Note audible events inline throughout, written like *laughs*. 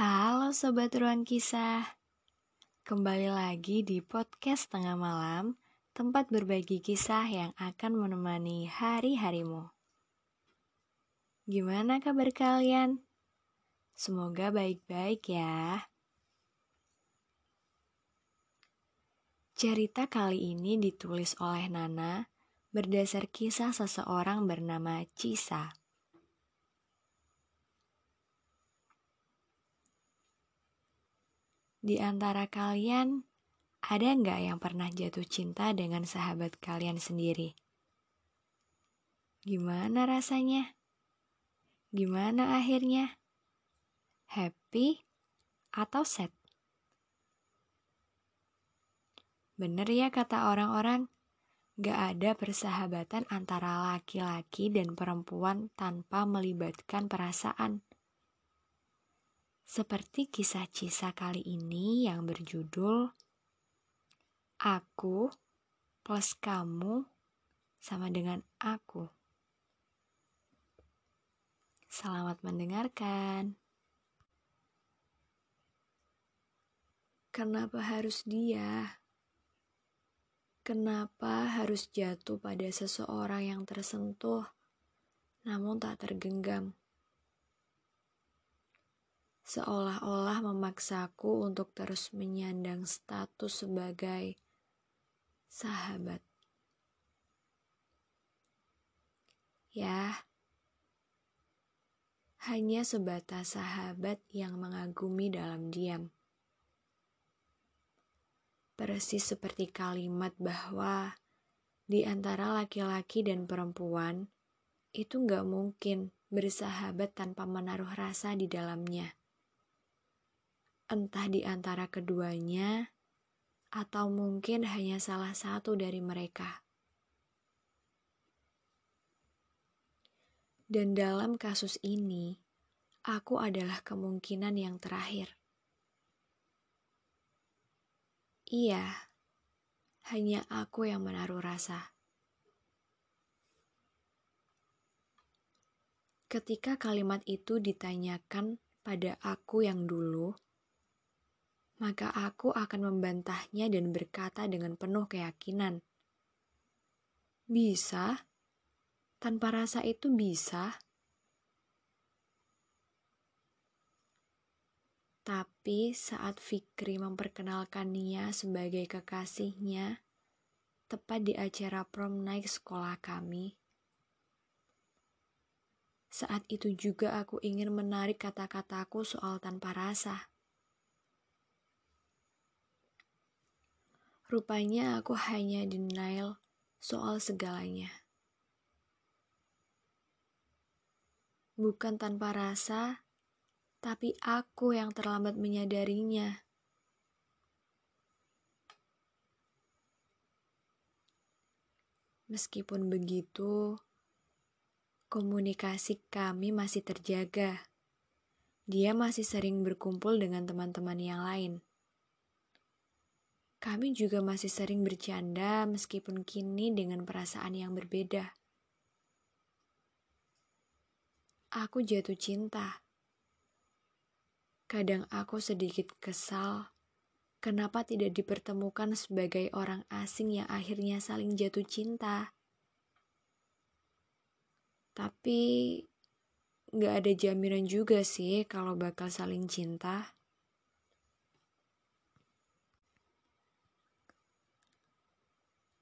Halo Sobat Ruang Kisah Kembali lagi di podcast Tengah Malam Tempat berbagi kisah yang akan menemani hari-harimu Gimana kabar kalian? Semoga baik-baik ya Cerita kali ini ditulis oleh Nana berdasar kisah seseorang bernama Cisa. Di antara kalian, ada nggak yang pernah jatuh cinta dengan sahabat kalian sendiri? Gimana rasanya? Gimana akhirnya? Happy atau sad? Bener ya kata orang-orang, gak ada persahabatan antara laki-laki dan perempuan tanpa melibatkan perasaan. Seperti kisah Cisa kali ini yang berjudul Aku plus kamu sama dengan aku. Selamat mendengarkan. Kenapa harus dia? Kenapa harus jatuh pada seseorang yang tersentuh namun tak tergenggam? Seolah-olah memaksaku untuk terus menyandang status sebagai sahabat. Ya, hanya sebatas sahabat yang mengagumi dalam diam. Persis seperti kalimat bahwa di antara laki-laki dan perempuan itu nggak mungkin bersahabat tanpa menaruh rasa di dalamnya entah di antara keduanya atau mungkin hanya salah satu dari mereka. Dan dalam kasus ini, aku adalah kemungkinan yang terakhir. Iya, hanya aku yang menaruh rasa. Ketika kalimat itu ditanyakan pada aku yang dulu, maka aku akan membantahnya dan berkata dengan penuh keyakinan, "Bisa, tanpa rasa itu bisa." Tapi saat Fikri memperkenalkan Nia sebagai kekasihnya, tepat di acara prom naik sekolah kami, saat itu juga aku ingin menarik kata-kataku soal tanpa rasa. Rupanya aku hanya denial soal segalanya. Bukan tanpa rasa, tapi aku yang terlambat menyadarinya. Meskipun begitu, komunikasi kami masih terjaga. Dia masih sering berkumpul dengan teman-teman yang lain. Kami juga masih sering bercanda meskipun kini dengan perasaan yang berbeda. Aku jatuh cinta. Kadang aku sedikit kesal kenapa tidak dipertemukan sebagai orang asing yang akhirnya saling jatuh cinta. Tapi gak ada jaminan juga sih kalau bakal saling cinta.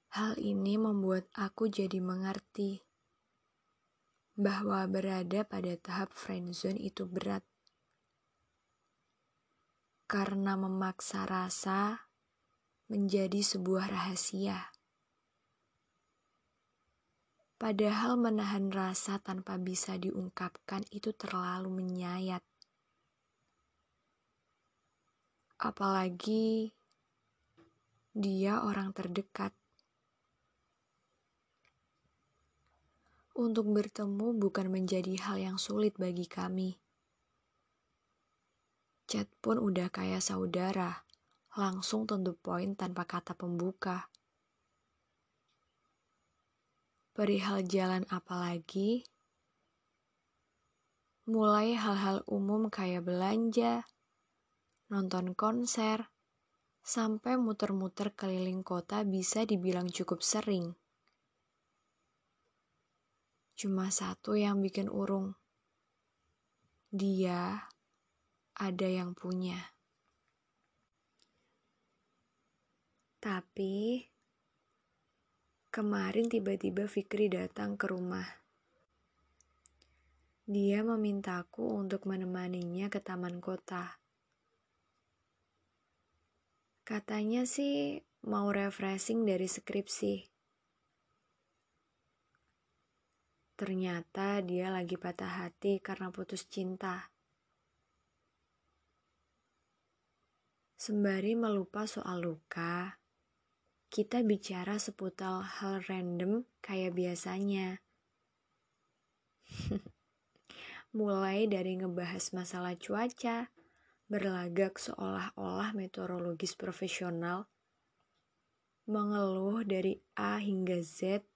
Hal ini membuat aku jadi mengerti bahwa berada pada tahap friendzone itu berat. Karena memaksa rasa menjadi sebuah rahasia. Padahal menahan rasa tanpa bisa diungkapkan itu terlalu menyayat. Apalagi dia orang terdekat. Untuk bertemu bukan menjadi hal yang sulit bagi kami. Chat pun udah kayak saudara, langsung tentu poin tanpa kata pembuka. Perihal jalan apalagi? Mulai hal-hal umum kayak belanja, nonton konser, sampai muter-muter keliling kota bisa dibilang cukup sering. Cuma satu yang bikin urung. Dia ada yang punya. Tapi kemarin tiba-tiba Fikri datang ke rumah. Dia memintaku untuk menemaninya ke taman kota. Katanya sih mau refreshing dari skripsi. Ternyata dia lagi patah hati karena putus cinta. Sembari melupa soal luka, kita bicara seputar hal random kayak biasanya. *laughs* Mulai dari ngebahas masalah cuaca, berlagak seolah-olah meteorologis profesional, mengeluh dari A hingga Z,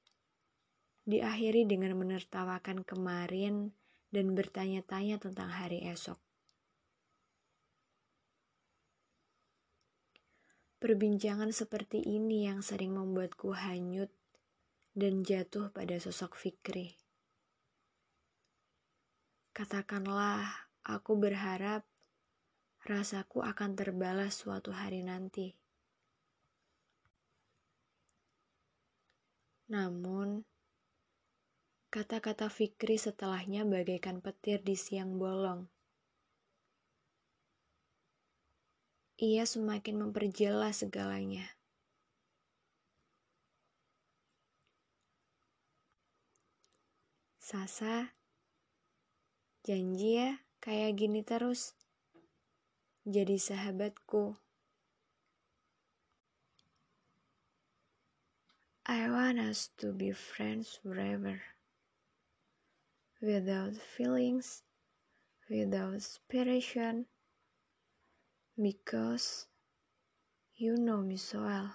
diakhiri dengan menertawakan kemarin dan bertanya-tanya tentang hari esok. Perbincangan seperti ini yang sering membuatku hanyut dan jatuh pada sosok Fikri. Katakanlah, aku berharap rasaku akan terbalas suatu hari nanti. Namun, kata-kata Fikri setelahnya bagaikan petir di siang bolong. Ia semakin memperjelas segalanya. Sasa, janji ya kayak gini terus jadi sahabatku. I want us to be friends forever. Without feelings, without inspiration, because you know me so well.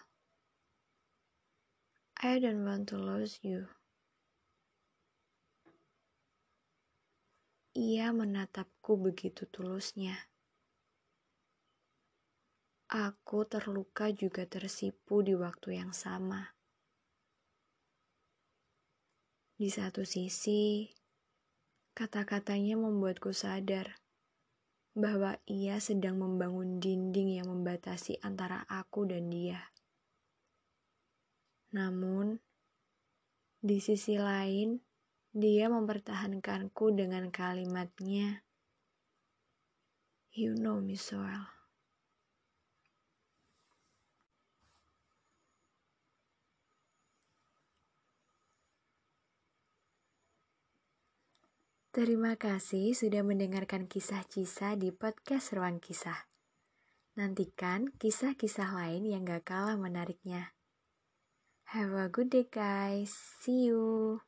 I don't want to lose you. Ia menatapku begitu tulusnya. Aku terluka juga tersipu di waktu yang sama. Di satu sisi, kata-katanya membuatku sadar bahwa ia sedang membangun dinding yang membatasi antara aku dan dia. Namun, di sisi lain, dia mempertahankanku dengan kalimatnya, "You know me so well." Terima kasih sudah mendengarkan kisah-kisah di podcast Ruang Kisah. Nantikan kisah-kisah lain yang gak kalah menariknya. Have a good day guys. See you.